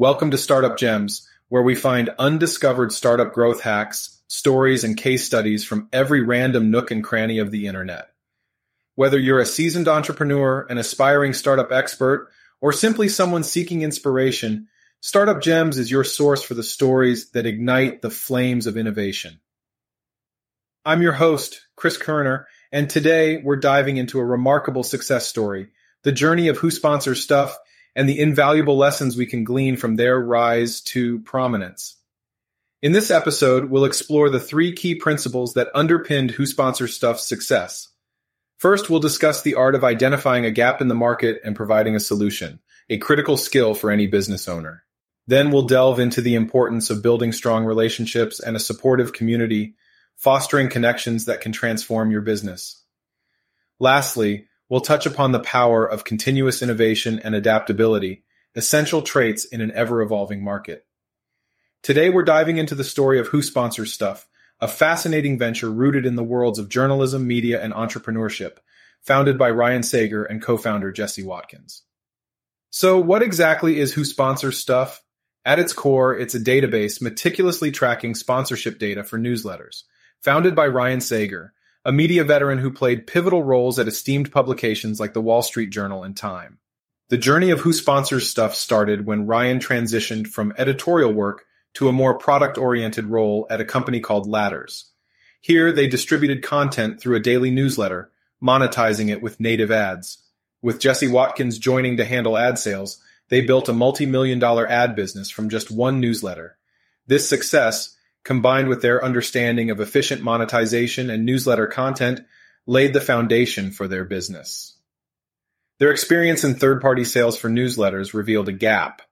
Welcome to Startup Gems, where we find undiscovered startup growth hacks, stories, and case studies from every random nook and cranny of the internet. Whether you're a seasoned entrepreneur, an aspiring startup expert, or simply someone seeking inspiration, Startup Gems is your source for the stories that ignite the flames of innovation. I'm your host, Chris Kerner, and today we're diving into a remarkable success story, the journey of Who Sponsors Stuff and the invaluable lessons we can glean from their rise to prominence. In this episode, we'll explore the three key principles that underpinned Who Sponsors Stuff's success. First, we'll discuss the art of identifying a gap in the market and providing a solution, a critical skill for any business owner. Then we'll delve into the importance of building strong relationships and a supportive community, fostering connections that can transform your business. Lastly, We'll touch upon the power of continuous innovation and adaptability, essential traits in an ever-evolving market. Today we're diving into the story of Who Sponsors Stuff, a fascinating venture rooted in the worlds of journalism, media, and entrepreneurship, founded by Ryan Sager and co-founder Jesse Watkins. So what exactly is Who Sponsors Stuff? At its core, it's a database meticulously tracking sponsorship data for newsletters. Founded by Ryan Sager, a media veteran who played pivotal roles at esteemed publications like the Wall Street Journal and Time. The journey of Who Sponsors Stuff started when Ryan transitioned from editorial work to a more product oriented role at a company called Ladders. Here, they distributed content through a daily newsletter, monetizing it with native ads. With Jesse Watkins joining to handle ad sales, they built a multi million dollar ad business from just one newsletter. This success combined with their understanding of efficient monetization and newsletter content, laid the foundation for their business. Their experience in third-party sales for newsletters revealed a gap,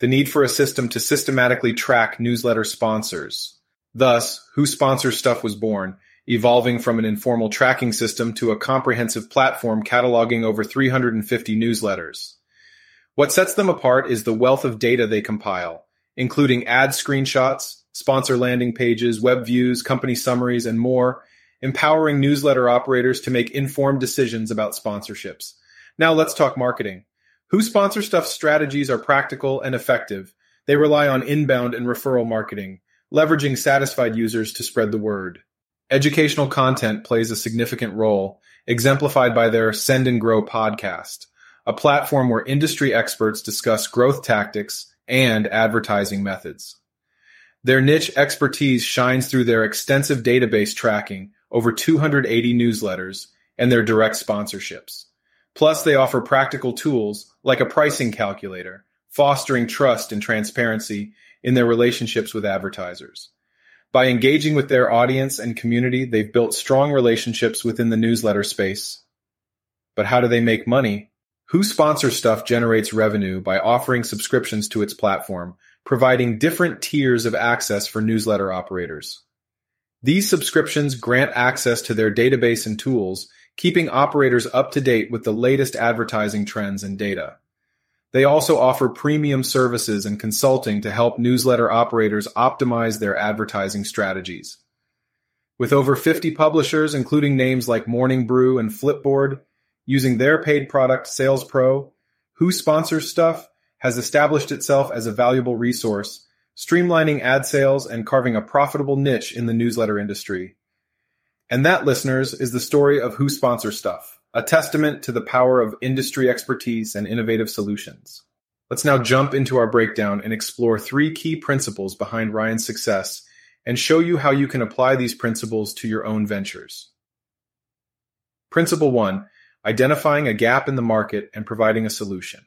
the need for a system to systematically track newsletter sponsors. Thus, Who Sponsors Stuff was born, evolving from an informal tracking system to a comprehensive platform cataloging over 350 newsletters. What sets them apart is the wealth of data they compile, including ad screenshots, sponsor landing pages, web views, company summaries, and more, empowering newsletter operators to make informed decisions about sponsorships. Now let's talk marketing. Who Sponsor Stuff strategies are practical and effective. They rely on inbound and referral marketing, leveraging satisfied users to spread the word. Educational content plays a significant role, exemplified by their Send and Grow podcast, a platform where industry experts discuss growth tactics and advertising methods. Their niche expertise shines through their extensive database tracking, over 280 newsletters, and their direct sponsorships. Plus, they offer practical tools like a pricing calculator, fostering trust and transparency in their relationships with advertisers. By engaging with their audience and community, they've built strong relationships within the newsletter space. But how do they make money? Who Sponsor Stuff generates revenue by offering subscriptions to its platform, providing different tiers of access for newsletter operators. These subscriptions grant access to their database and tools, keeping operators up to date with the latest advertising trends and data. They also offer premium services and consulting to help newsletter operators optimize their advertising strategies. With over 50 publishers, including names like Morning Brew and Flipboard, using their paid product Sales Pro, Who Sponsors Stuff, has established itself as a valuable resource, streamlining ad sales and carving a profitable niche in the newsletter industry. And that, listeners, is the story of Who Sponsors Stuff, a testament to the power of industry expertise and innovative solutions. Let's now jump into our breakdown and explore three key principles behind Ryan's success and show you how you can apply these principles to your own ventures. Principle one, identifying a gap in the market and providing a solution.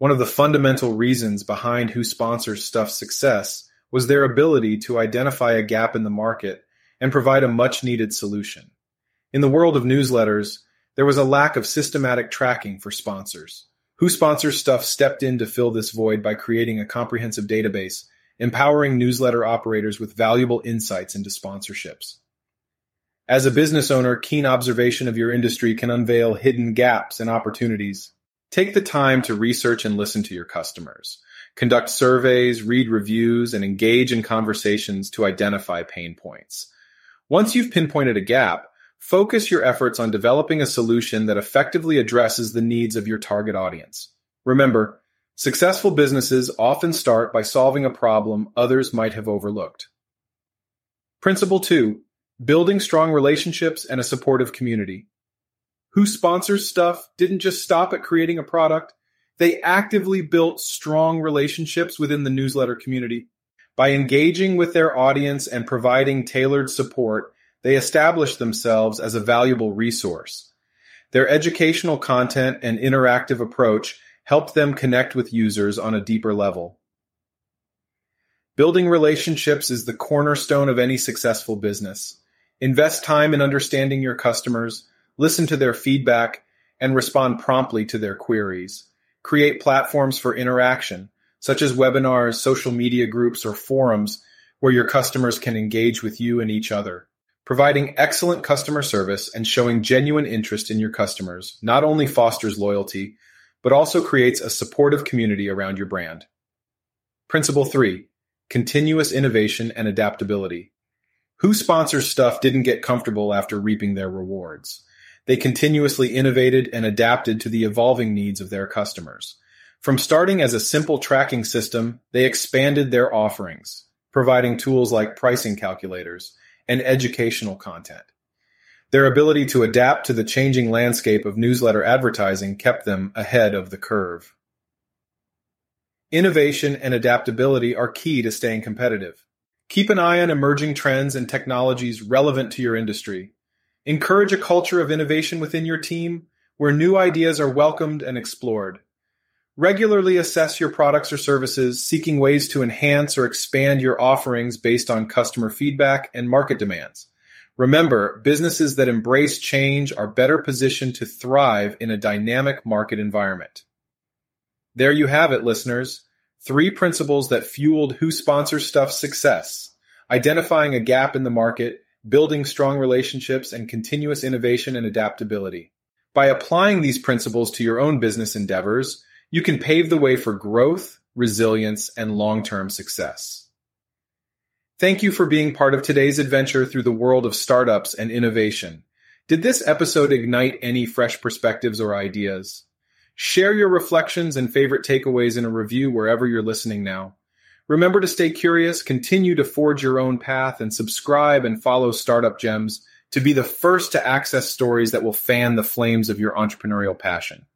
One of the fundamental reasons behind Who Sponsors Stuff's success was their ability to identify a gap in the market and provide a much needed solution. In the world of newsletters, there was a lack of systematic tracking for sponsors. Who Sponsors Stuff stepped in to fill this void by creating a comprehensive database, empowering newsletter operators with valuable insights into sponsorships. As a business owner, keen observation of your industry can unveil hidden gaps and opportunities. Take the time to research and listen to your customers. Conduct surveys, read reviews, and engage in conversations to identify pain points. Once you've pinpointed a gap, focus your efforts on developing a solution that effectively addresses the needs of your target audience. Remember, Successful businesses often start by solving a problem others might have overlooked. Principle 2 Building strong relationships and a supportive community. Who Sponsors Stuff didn't just stop at creating a product, they actively built strong relationships within the newsletter community. By engaging with their audience and providing tailored support, they established themselves as a valuable resource. Their educational content and interactive approach helped them connect with users on a deeper level. Building relationships is the cornerstone of any successful business. Invest time in understanding your customers, listen to their feedback, and respond promptly to their queries. Create platforms for interaction, such as webinars, social media groups, or forums where your customers can engage with you and each other. Providing excellent customer service and showing genuine interest in your customers not only fosters loyalty, but also creates a supportive community around your brand. Principle 3 Continuous innovation and adaptability. Who sponsors stuff didn't get comfortable after reaping their rewards. They continuously innovated and adapted to the evolving needs of their customers. From starting as a simple tracking system, they expanded their offerings, providing tools like pricing calculators and educational content. Their ability to adapt to the changing landscape of newsletter advertising kept them ahead of the curve. Innovation and adaptability are key to staying competitive. Keep an eye on emerging trends and technologies relevant to your industry. Encourage a culture of innovation within your team where new ideas are welcomed and explored. Regularly assess your products or services, seeking ways to enhance or expand your offerings based on customer feedback and market demands. Remember, businesses that embrace change are better positioned to thrive in a dynamic market environment. There you have it, listeners. Three principles that fueled Who Sponsors Stuff's success identifying a gap in the market, building strong relationships, and continuous innovation and adaptability. By applying these principles to your own business endeavors, you can pave the way for growth, resilience, and long term success. Thank you for being part of today's adventure through the world of startups and innovation. Did this episode ignite any fresh perspectives or ideas? Share your reflections and favorite takeaways in a review wherever you're listening now. Remember to stay curious, continue to forge your own path, and subscribe and follow Startup Gems to be the first to access stories that will fan the flames of your entrepreneurial passion.